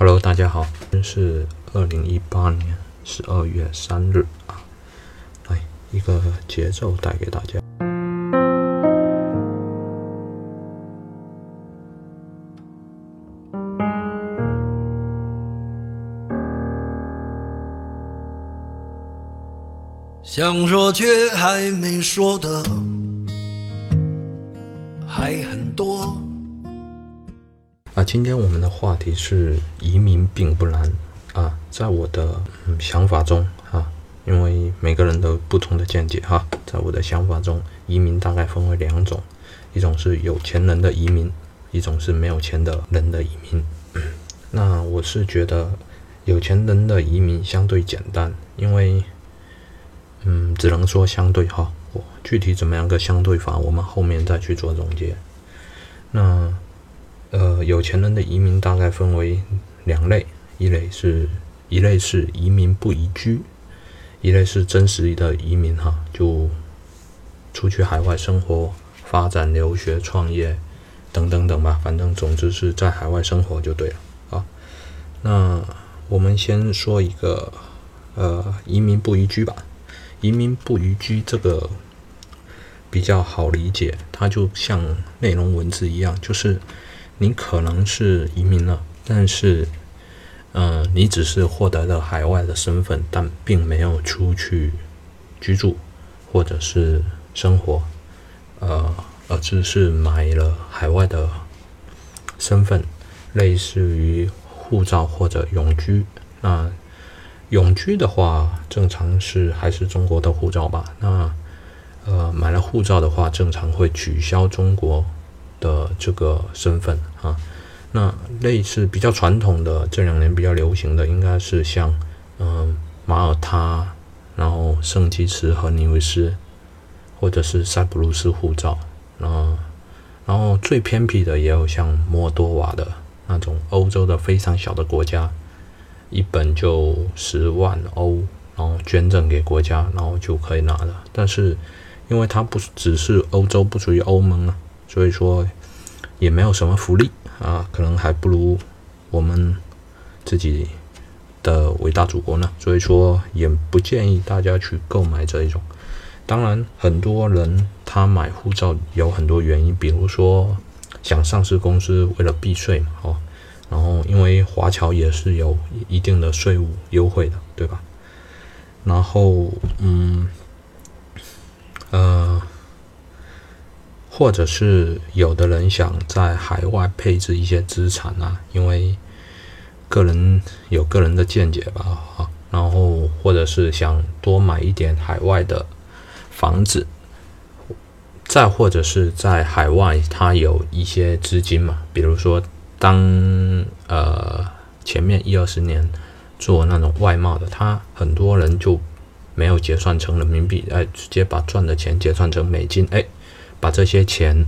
Hello，大家好，今天是二零一八年十二月三日啊，来一个节奏带给大家。想说却还没说的还很多。今天我们的话题是移民并不难啊，在我的、嗯、想法中啊，因为每个人都有不同的见解哈，在我的想法中，移民大概分为两种，一种是有钱人的移民，一种是没有钱的人的移民。那我是觉得有钱人的移民相对简单，因为嗯，只能说相对哈，我具体怎么样个相对法，我们后面再去做总结。那呃，有钱人的移民大概分为两类，一类是一类是移民不移居，一类是真实的移民哈，就出去海外生活、发展、留学、创业等等等吧，反正总之是在海外生活就对了啊。那我们先说一个呃，移民不移居吧。移民不移居这个比较好理解，它就像内容文字一样，就是你可能是移民了，但是，呃，你只是获得了海外的身份，但并没有出去居住或者是生活，呃，而只是买了海外的身份，类似于护照或者永居。那永居的话，正常是还是中国的护照吧？那呃，买了护照的话，正常会取消中国的这个身份啊。那类似比较传统的，这两年比较流行的，应该是像嗯、马耳他，然后圣基茨和尼维斯，或者是塞浦路斯护照。然后，然后最偏僻的也有像摩多瓦的那种欧洲的非常小的国家。一本就十万欧，然后捐赠给国家，然后就可以拿了。但是，因为它不只是欧洲，不属于欧盟啊，所以说也没有什么福利啊，可能还不如我们自己的伟大祖国呢。所以说，也不建议大家去购买这一种。当然，很多人他买护照有很多原因，比如说想上市公司为了避税嘛，哦。然后，因为华侨也是有一定的税务优惠的，对吧？然后，嗯，呃，或者是有的人想在海外配置一些资产啊，因为个人有个人的见解吧，啊，然后或者是想多买一点海外的房子，再或者是在海外他有一些资金嘛，比如说。当呃前面一二十年做那种外贸的，他很多人就没有结算成人民币，哎，直接把赚的钱结算成美金，哎，把这些钱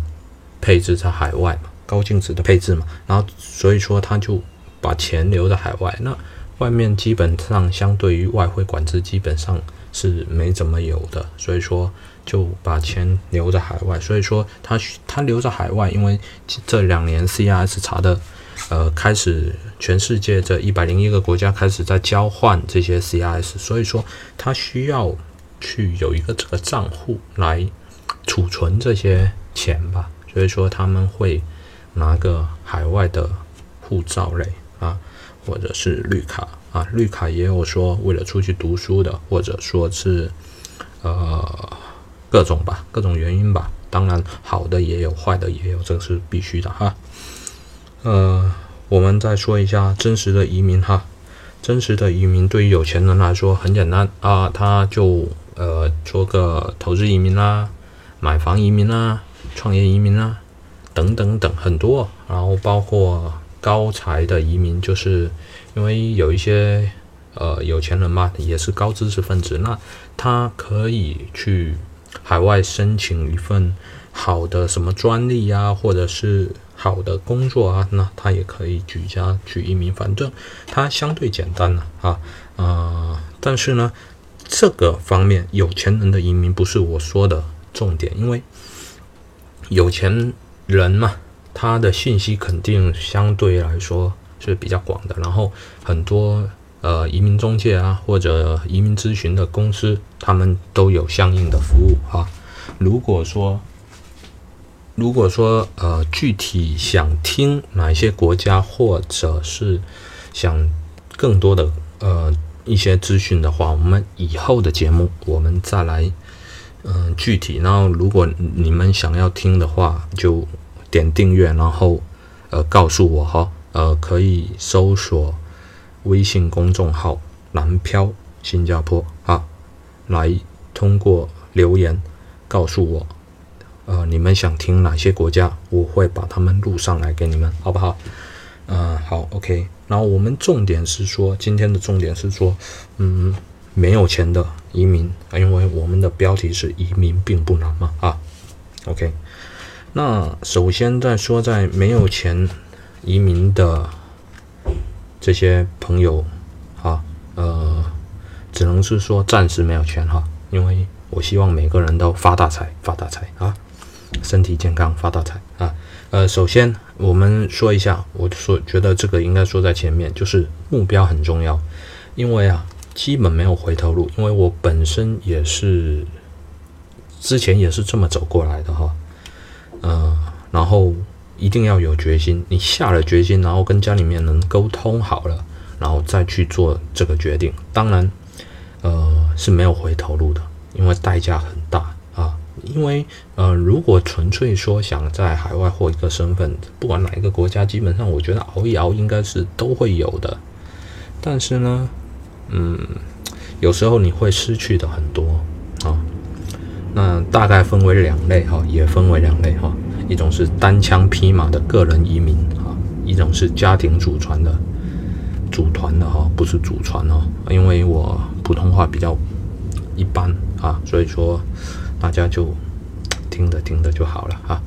配置在海外嘛，高净值的配置嘛，然后所以说他就把钱留在海外，那外面基本上相对于外汇管制基本上是没怎么有的，所以说。就把钱留在海外，所以说他他留在海外，因为这两年 CIS 查的，呃，开始全世界这一百零一个国家开始在交换这些 CIS，所以说他需要去有一个这个账户来储存这些钱吧，所以说他们会拿个海外的护照类啊，或者是绿卡啊，绿卡也有说为了出去读书的，或者说是呃。各种吧，各种原因吧，当然好的也有，坏的也有，这个是必须的哈。呃，我们再说一下真实的移民哈。真实的移民对于有钱人来说很简单啊，他就呃做个投资移民啦，买房移民啊，创业移民啊，等等等很多。然后包括高才的移民，就是因为有一些呃有钱人嘛，也是高知识分子，那他可以去。海外申请一份好的什么专利啊，或者是好的工作啊，那他也可以举家去移民，反正它相对简单了啊啊！但是呢，这个方面有钱人的移民不是我说的重点，因为有钱人嘛，他的信息肯定相对来说是比较广的。然后很多呃移民中介啊或者移民咨询的公司，他们都有相应的服务哈。如果说如果说呃具体想听哪些国家，或者是想更多的呃一些资讯的话，我们以后的节目我们再来嗯具体。然后如果你们想要听的话，就点订阅，然后呃告诉我哈，呃可以搜索微信公众号“南漂新加坡”啊，来通过留言告诉我。呃，你们想听哪些国家？我会把他们录上来给你们，好不好？嗯，好，OK。然后我们重点是说，今天的重点是说，嗯，没有钱的移民啊，因为我们的标题是“移民并不难”嘛，啊，OK。那首先在说，在没有钱移民的这些朋友，啊，呃，只能是说暂时没有钱哈，因为我希望每个人都发大财，发大财啊。身体健康，发大财啊！呃，首先我们说一下，我说觉得这个应该说在前面，就是目标很重要，因为啊，基本没有回头路。因为我本身也是之前也是这么走过来的哈，呃，然后一定要有决心，你下了决心，然后跟家里面人沟通好了，然后再去做这个决定，当然，呃，是没有回头路的，因为代价很大啊。因为，呃，如果纯粹说想在海外获一个身份，不管哪一个国家，基本上我觉得熬一熬应该是都会有的。但是呢，嗯，有时候你会失去的很多啊。那大概分为两类哈，也分为两类哈。一种是单枪匹马的个人移民啊，一种是家庭组团的组团的哈，不是组团哦。因为我普通话比较一般啊，所以说。大家就听着听着就好了哈。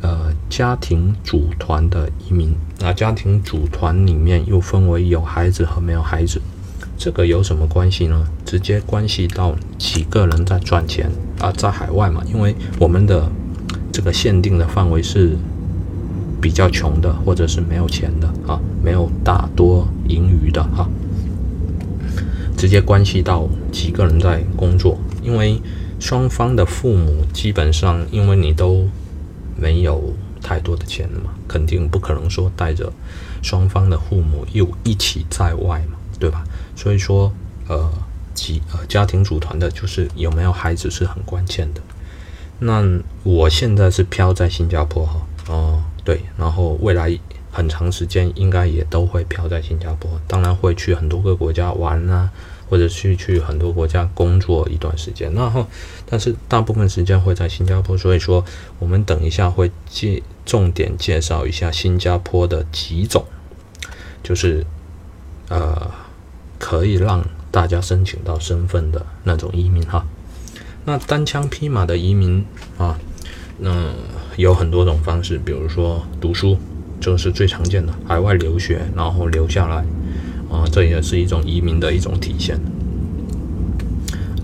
呃，家庭组团的移民，那家庭组团里面又分为有孩子和没有孩子，这个有什么关系呢？直接关系到几个人在赚钱啊，在海外嘛，因为我们的这个限定的范围是比较穷的，或者是没有钱的啊，没有大多盈余的哈，直接关系到几个人在工作，因为。双方的父母基本上，因为你都没有太多的钱了嘛，肯定不可能说带着双方的父母又一起在外嘛，对吧？所以说，呃，几呃家庭组团的，就是有没有孩子是很关键的。那我现在是漂在新加坡哈，哦对，然后未来很长时间应该也都会漂在新加坡，当然会去很多个国家玩啊。或者去去很多国家工作一段时间，然后，但是大部分时间会在新加坡，所以说我们等一下会介重点介绍一下新加坡的几种，就是呃可以让大家申请到身份的那种移民哈。那单枪匹马的移民啊，那有很多种方式，比如说读书，这是最常见的，海外留学然后留下来。啊，这也是一种移民的一种体现。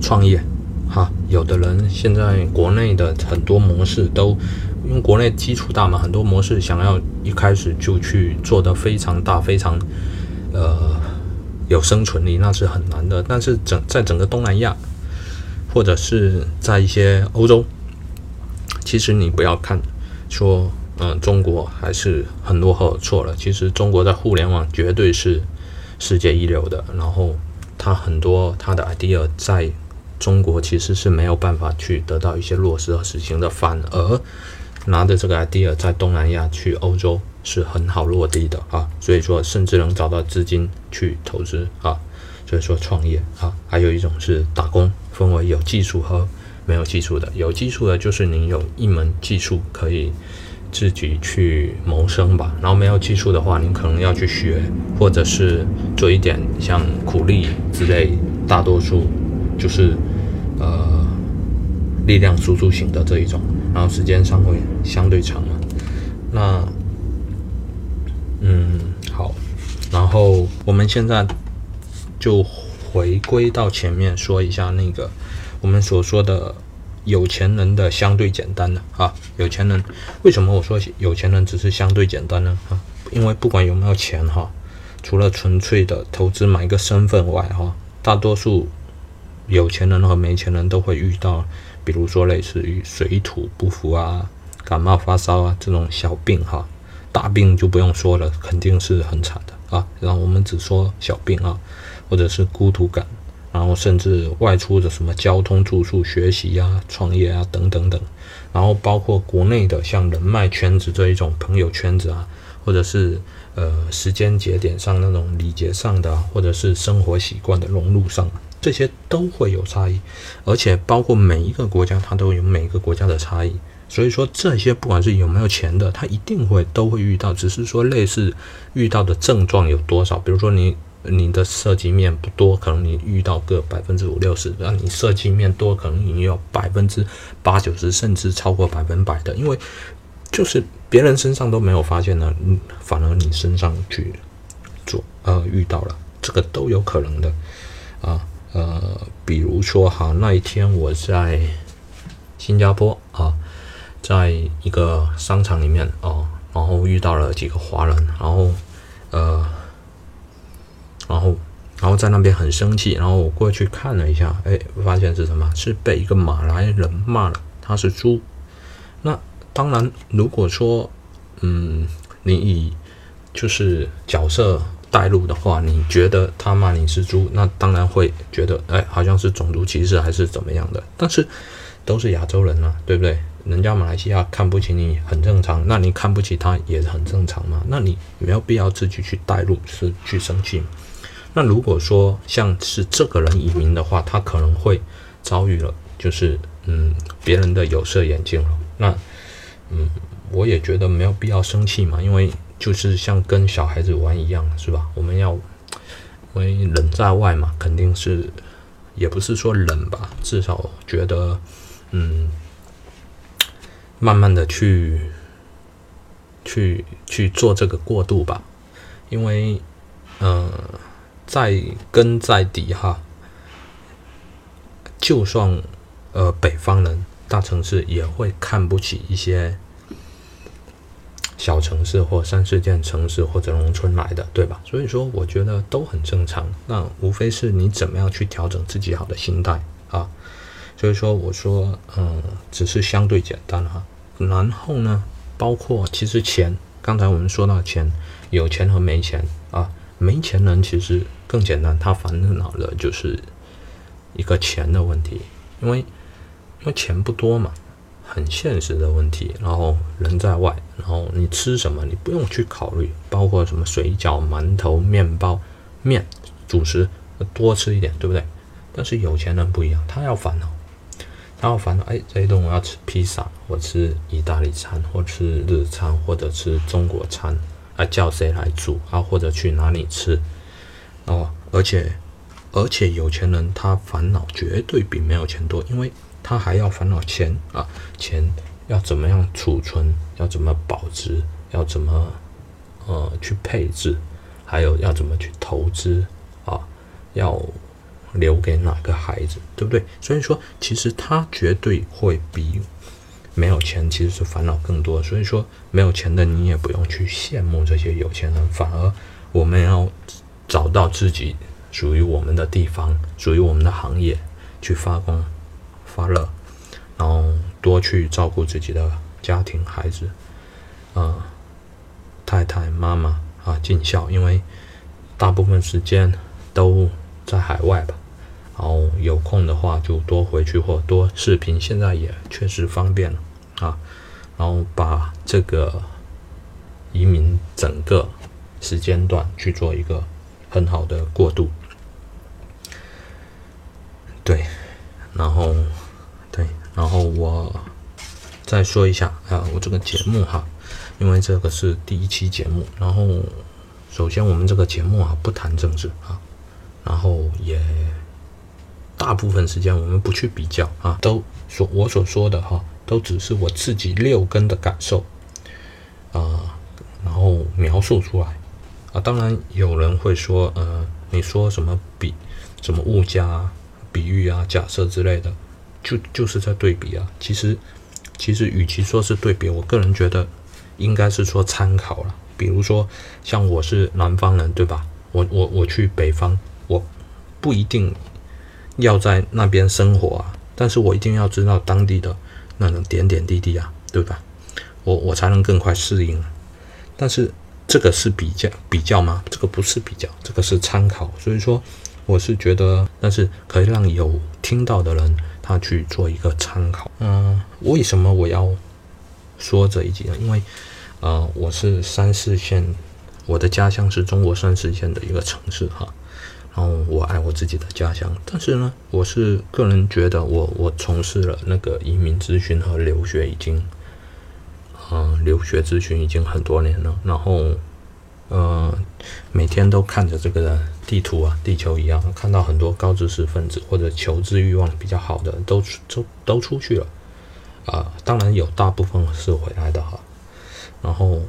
创业，哈，有的人现在国内的很多模式都，因为国内基础大嘛，很多模式想要一开始就去做的非常大、非常呃有生存力，那是很难的。但是整在整个东南亚，或者是在一些欧洲，其实你不要看说，嗯，中国还是很落后，错了。其实中国在互联网绝对是。世界一流的，然后他很多他的 idea 在中国其实是没有办法去得到一些落实和实行的，反而拿着这个 idea 在东南亚去欧洲是很好落地的啊，所以说甚至能找到资金去投资啊，所以说创业啊，还有一种是打工，分为有技术和没有技术的，有技术的就是你有一门技术可以。自己去谋生吧，然后没有技术的话，你可能要去学，或者是做一点像苦力之类，大多数就是呃力量输出型的这一种，然后时间上会相对长嘛。那嗯好，然后我们现在就回归到前面说一下那个我们所说的。有钱人的相对简单的啊，有钱人为什么我说有钱人只是相对简单呢？啊，因为不管有没有钱哈，除了纯粹的投资买一个身份外，哈，大多数有钱人和没钱人都会遇到，比如说类似于水土不服啊、感冒发烧啊这种小病哈，大病就不用说了，肯定是很惨的啊。然后我们只说小病啊，或者是孤独感。然后甚至外出的什么交通、住宿、学习呀、创业啊等等等，然后包括国内的像人脉圈子这一种朋友圈子啊，或者是呃时间节点上那种礼节上的，或者是生活习惯的融入上，这些都会有差异。而且包括每一个国家，它都有每一个国家的差异。所以说这些不管是有没有钱的，他一定会都会遇到，只是说类似遇到的症状有多少。比如说你。你的涉及面不多，可能你遇到个百分之五六十；那你涉及面多，可能你有百分之八九十，甚至超过百分百的。因为就是别人身上都没有发现呢，反而你身上去做，呃，遇到了，这个都有可能的啊。呃，比如说哈，那一天我在新加坡啊，在一个商场里面哦，然后遇到了几个华人，然后呃。然后，然后在那边很生气，然后我过去看了一下，哎，发现是什么？是被一个马来人骂了，他是猪。那当然，如果说，嗯，你以就是角色带入的话，你觉得他骂你是猪，那当然会觉得，哎，好像是种族歧视还是怎么样的？但是都是亚洲人啊，对不对？人家马来西亚看不起你很正常，那你看不起他也很正常嘛？那你没有必要自己去带入，是去生气。那如果说像是这个人移民的话，他可能会遭遇了，就是嗯别人的有色眼镜了。那嗯，我也觉得没有必要生气嘛，因为就是像跟小孩子玩一样，是吧？我们要因为人在外嘛，肯定是也不是说冷吧，至少觉得嗯，慢慢的去去去做这个过渡吧，因为嗯。在根在底哈，就算呃北方人大城市也会看不起一些小城市或三四线城市或者农村来的，对吧？所以说我觉得都很正常。那无非是你怎么样去调整自己好的心态啊。所以说我说嗯，只是相对简单哈。然后呢，包括其实钱，刚才我们说到钱，有钱和没钱啊。没钱人其实更简单，他烦恼的就是一个钱的问题，因为因为钱不多嘛，很现实的问题。然后人在外，然后你吃什么你不用去考虑，包括什么水饺、馒头、面包、面、主食多吃一点，对不对？但是有钱人不一样，他要烦恼，然后烦恼，哎，这一顿我要吃披萨，我吃意大利餐，或吃日餐，或者吃中国餐。啊，叫谁来煮啊？或者去哪里吃？哦，而且，而且有钱人他烦恼绝对比没有钱多，因为他还要烦恼钱啊，钱要怎么样储存，要怎么保值，要怎么呃去配置，还有要怎么去投资啊，要留给哪个孩子，对不对？所以说，其实他绝对会比。没有钱其实是烦恼更多，所以说没有钱的你也不用去羡慕这些有钱人，反而我们要找到自己属于我们的地方，属于我们的行业去发光发热，然后多去照顾自己的家庭孩子，啊，太太妈妈啊尽孝，因为大部分时间都在海外吧。然后有空的话就多回去或多视频，现在也确实方便了。啊，然后把这个移民整个时间段去做一个很好的过渡，对，然后对，然后我再说一下啊，我这个节目哈，因为这个是第一期节目，然后首先我们这个节目啊不谈政治啊，然后也大部分时间我们不去比较啊，都所我所说的哈。都只是我自己六根的感受，啊，然后描述出来，啊，当然有人会说，呃，你说什么比什么物价、比喻啊、假设之类的，就就是在对比啊。其实，其实与其说是对比，我个人觉得应该是说参考了。比如说，像我是南方人，对吧？我我我去北方，我不一定要在那边生活啊，但是我一定要知道当地的那种点点滴滴啊，对吧？我我才能更快适应。但是这个是比较比较吗？这个不是比较，这个是参考。所以说，我是觉得，但是可以让有听到的人他去做一个参考。嗯，为什么我要说这一集呢？因为，呃，我是三四线，我的家乡是中国三四线的一个城市哈。然后我爱我自己的家乡，但是呢，我是个人觉得，我我从事了那个移民咨询和留学已经。嗯，留学咨询已经很多年了，然后，呃，每天都看着这个地图啊，地球一样，看到很多高知识分子或者求知欲望比较好的都出都都出去了，啊，当然有大部分是回来的哈，然后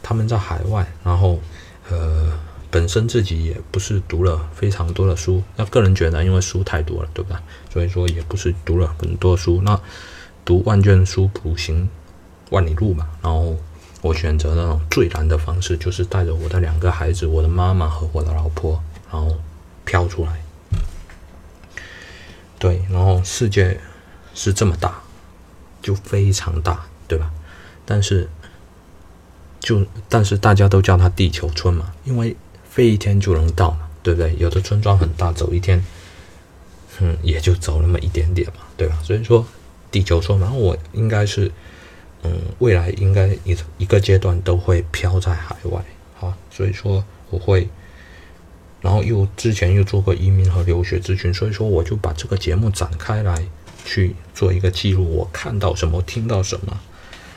他们在海外，然后呃，本身自己也不是读了非常多的书，那个人觉得因为书太多了，对吧？所以说也不是读了很多书，那读万卷书不行。万里路嘛，然后我选择那种最难的方式，就是带着我的两个孩子、我的妈妈和我的老婆，然后飘出来。对，然后世界是这么大，就非常大，对吧？但是，就但是大家都叫它地球村嘛，因为飞一天就能到嘛，对不对？有的村庄很大，走一天，嗯，也就走那么一点点嘛，对吧？所以说地球村，然后我应该是。嗯，未来应该一一个阶段都会飘在海外，好，所以说我会，然后又之前又做过移民和留学咨询，所以说我就把这个节目展开来去做一个记录，我看到什么，听到什么，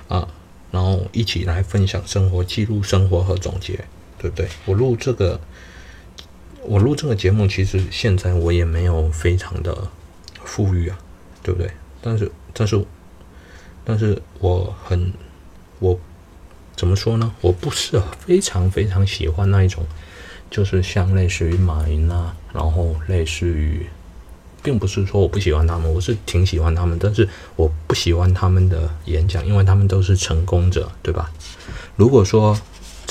啊，然后一起来分享生活，记录生活和总结，对不对？我录这个，我录这个节目，其实现在我也没有非常的富裕啊，对不对？但是，但是。但是我很，我怎么说呢？我不是非常非常喜欢那一种，就是像类似于马云啊，然后类似于，并不是说我不喜欢他们，我是挺喜欢他们，但是我不喜欢他们的演讲，因为他们都是成功者，对吧？如果说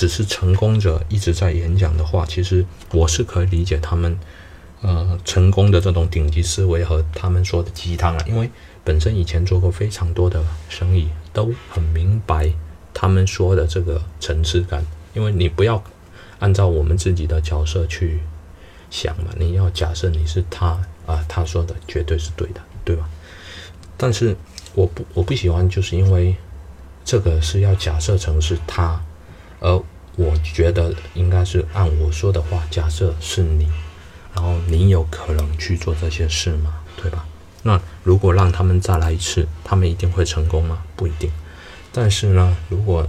只是成功者一直在演讲的话，其实我是可以理解他们，呃，成功的这种顶级思维和他们说的鸡汤啊，因为。本身以前做过非常多的生意，都很明白他们说的这个层次感。因为你不要按照我们自己的角色去想嘛，你要假设你是他啊，他说的绝对是对的，对吧？但是我不我不喜欢，就是因为这个是要假设成是他，而我觉得应该是按我说的话，假设是你，然后你有可能去做这些事吗？对吧？那如果让他们再来一次，他们一定会成功吗？不一定。但是呢，如果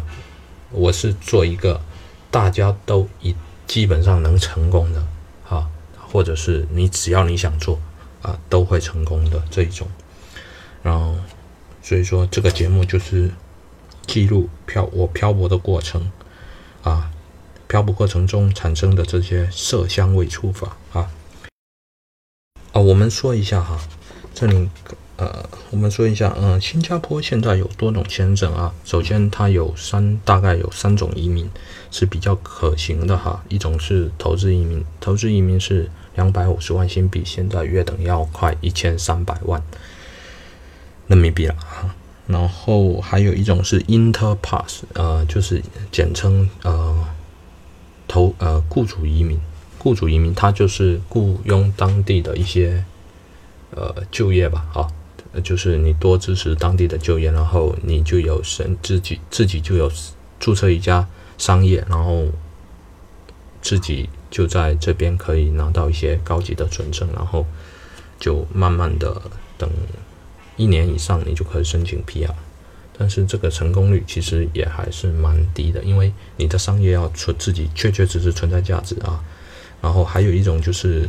我是做一个大家都一基本上能成功的啊，或者是你只要你想做啊，都会成功的这一种。然后，所以说这个节目就是记录漂我漂泊的过程啊，漂泊过程中产生的这些色香味触法啊啊，我们说一下哈。这里，呃，我们说一下，嗯，新加坡现在有多种签证啊。首先，它有三，大概有三种移民是比较可行的哈。一种是投资移民，投资移民是两百五十万新币，现在约等要快一千三百万人民币了哈。然后还有一种是 Interpass，呃，就是简称呃投呃雇主移民，雇主移民它就是雇佣当地的一些。呃，就业吧，啊，就是你多支持当地的就业，然后你就有神自己自己就有注册一家商业，然后自己就在这边可以拿到一些高级的准证，然后就慢慢的等一年以上，你就可以申请 PR。但是这个成功率其实也还是蛮低的，因为你的商业要存自己确确实实存在价值啊。然后还有一种就是。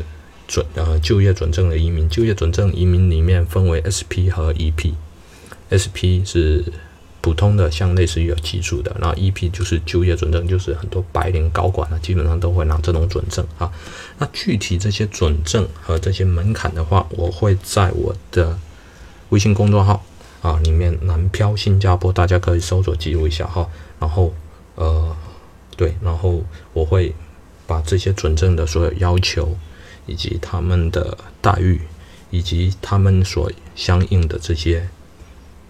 准呃就业准证的移民，就业准证移民里面分为 SP 和 EP，SP 是普通的，像类似于有技术的，然后 EP 就是就业准证，就是很多白领高管啊，基本上都会拿这种准证啊。那具体这些准证和这些门槛的话，我会在我的微信公众号啊里面南漂新加坡，大家可以搜索记录一下哈。然后呃对，然后我会。把这些准证的所有要求，以及他们的待遇，以及他们所相应的这些，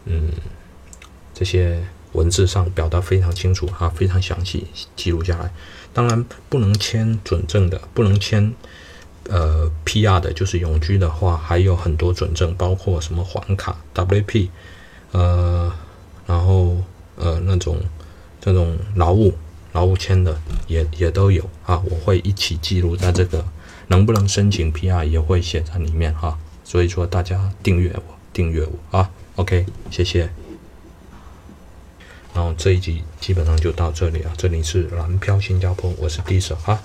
嗯，这些文字上表达非常清楚哈，非常详细记录下来。当然不能签准证的，不能签呃 PR 的，就是永居的话，还有很多准证，包括什么黄卡 WP，呃，然后呃那种这种劳务。劳务签的也也都有啊，我会一起记录在这个，能不能申请 PR 也会写在里面哈。所以说大家订阅我，订阅我啊，OK，谢谢。然后这一集基本上就到这里啊，这里是蓝漂新加坡，我是 D 舍哈，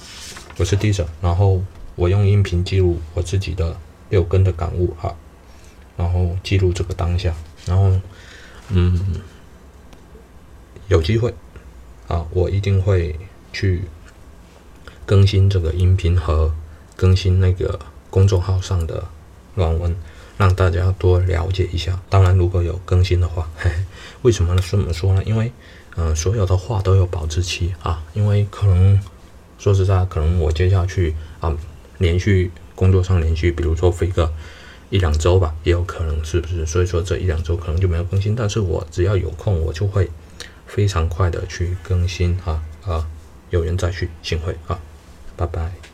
我是 D 舍，然后我用音频记录我自己的六根的感悟哈，然后记录这个当下，然后嗯，有机会。啊，我一定会去更新这个音频和更新那个公众号上的软文，让大家多了解一下。当然，如果有更新的话，嘿 嘿为什么呢？这么说呢？因为，嗯，所有的话都有保质期啊。因为可能说实在，可能我接下去啊，连续工作上连续，比如说飞个一两周吧，也有可能是不是？所以说这一两周可能就没有更新。但是我只要有空，我就会。非常快的去更新哈啊，有缘再续，幸会啊，拜拜。